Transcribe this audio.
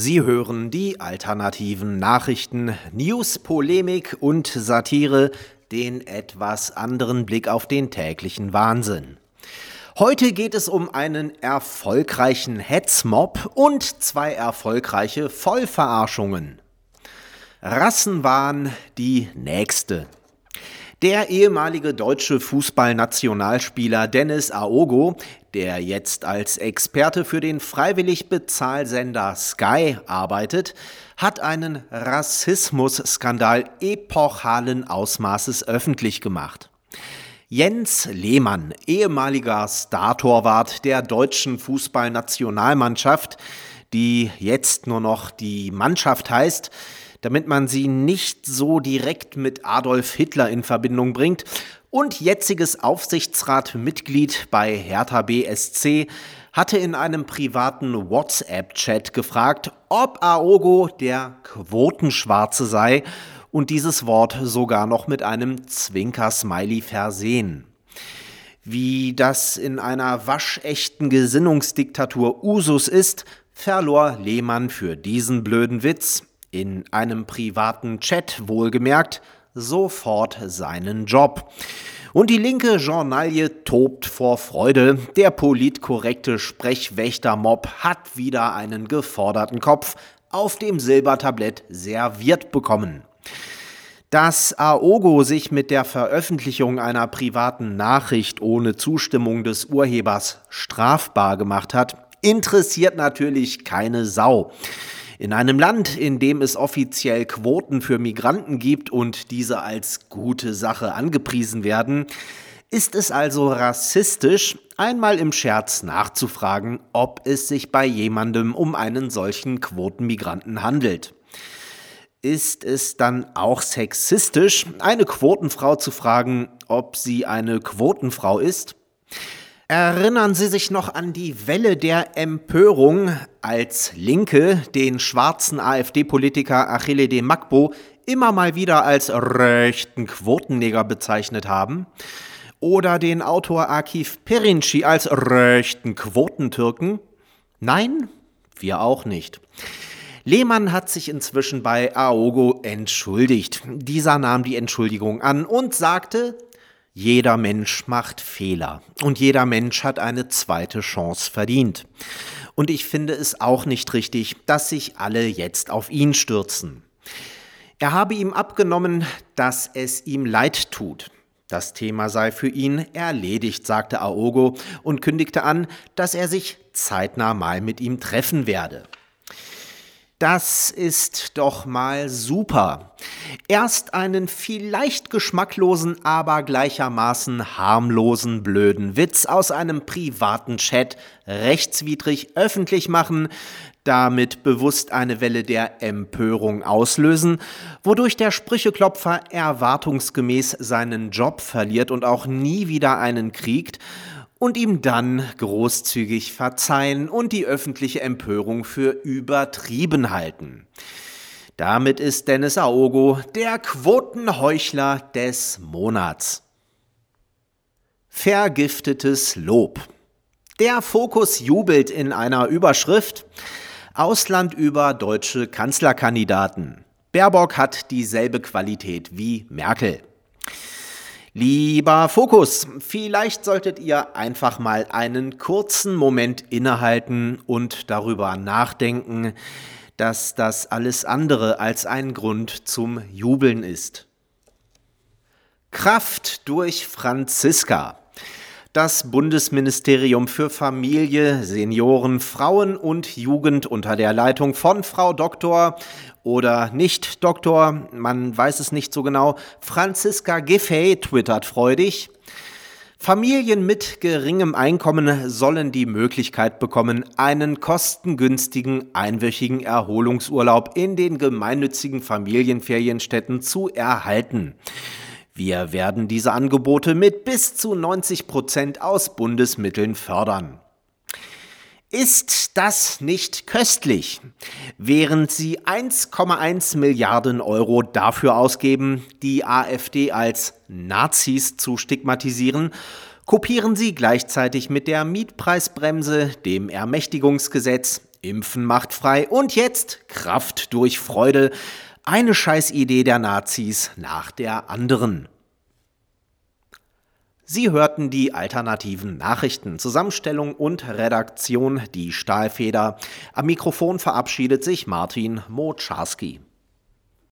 Sie hören die alternativen Nachrichten, News, Polemik und Satire, den etwas anderen Blick auf den täglichen Wahnsinn. Heute geht es um einen erfolgreichen Hetzmob und zwei erfolgreiche Vollverarschungen. Rassenwahn die nächste. Der ehemalige deutsche Fußballnationalspieler Dennis Aogo, der jetzt als Experte für den freiwillig Bezahlsender Sky arbeitet, hat einen Rassismusskandal epochalen Ausmaßes öffentlich gemacht. Jens Lehmann, ehemaliger Startorwart der deutschen Fußballnationalmannschaft, die jetzt nur noch die Mannschaft heißt, damit man sie nicht so direkt mit Adolf Hitler in Verbindung bringt. Und jetziges Aufsichtsratmitglied bei Hertha BSC hatte in einem privaten WhatsApp-Chat gefragt, ob Aogo der Quotenschwarze sei und dieses Wort sogar noch mit einem Zwinker-Smiley versehen. Wie das in einer waschechten Gesinnungsdiktatur Usus ist, verlor Lehmann für diesen blöden Witz in einem privaten Chat wohlgemerkt, sofort seinen Job. Und die linke Journalie tobt vor Freude. Der politkorrekte Sprechwächtermob hat wieder einen geforderten Kopf auf dem Silbertablett serviert bekommen. Dass Aogo sich mit der Veröffentlichung einer privaten Nachricht ohne Zustimmung des Urhebers strafbar gemacht hat, interessiert natürlich keine Sau. In einem Land, in dem es offiziell Quoten für Migranten gibt und diese als gute Sache angepriesen werden, ist es also rassistisch, einmal im Scherz nachzufragen, ob es sich bei jemandem um einen solchen Quotenmigranten handelt. Ist es dann auch sexistisch, eine Quotenfrau zu fragen, ob sie eine Quotenfrau ist? Erinnern Sie sich noch an die Welle der Empörung, als Linke den schwarzen AfD-Politiker Achille de Magbo immer mal wieder als rechten Quotenneger bezeichnet haben? Oder den Autor Akif Perinci als rechten Quotentürken? Nein, wir auch nicht. Lehmann hat sich inzwischen bei Aogo entschuldigt. Dieser nahm die Entschuldigung an und sagte, jeder Mensch macht Fehler und jeder Mensch hat eine zweite Chance verdient. Und ich finde es auch nicht richtig, dass sich alle jetzt auf ihn stürzen. Er habe ihm abgenommen, dass es ihm leid tut. Das Thema sei für ihn erledigt, sagte Aogo und kündigte an, dass er sich zeitnah mal mit ihm treffen werde. Das ist doch mal super. Erst einen vielleicht geschmacklosen, aber gleichermaßen harmlosen blöden Witz aus einem privaten Chat rechtswidrig öffentlich machen, damit bewusst eine Welle der Empörung auslösen, wodurch der Sprücheklopfer erwartungsgemäß seinen Job verliert und auch nie wieder einen kriegt und ihm dann großzügig verzeihen und die öffentliche Empörung für übertrieben halten. Damit ist Dennis Aogo der Quotenheuchler des Monats. Vergiftetes Lob. Der Fokus jubelt in einer Überschrift Ausland über deutsche Kanzlerkandidaten. Baerbock hat dieselbe Qualität wie Merkel. Lieber Fokus, vielleicht solltet ihr einfach mal einen kurzen Moment innehalten und darüber nachdenken, dass das alles andere als ein Grund zum Jubeln ist. Kraft durch Franziska. Das Bundesministerium für Familie, Senioren, Frauen und Jugend unter der Leitung von Frau Dr oder nicht Doktor, man weiß es nicht so genau, Franziska Giffey twittert freudig. Familien mit geringem Einkommen sollen die Möglichkeit bekommen, einen kostengünstigen einwöchigen Erholungsurlaub in den gemeinnützigen Familienferienstätten zu erhalten. Wir werden diese Angebote mit bis zu 90 Prozent aus Bundesmitteln fördern. Ist das nicht köstlich? Während sie 1,1 Milliarden Euro dafür ausgeben, die AfD als Nazis zu stigmatisieren, kopieren sie gleichzeitig mit der Mietpreisbremse, dem Ermächtigungsgesetz, Impfen macht frei und jetzt Kraft durch Freude. Eine Scheißidee der Nazis nach der anderen. Sie hörten die alternativen Nachrichten, Zusammenstellung und Redaktion, die Stahlfeder. Am Mikrofon verabschiedet sich Martin Moczarski.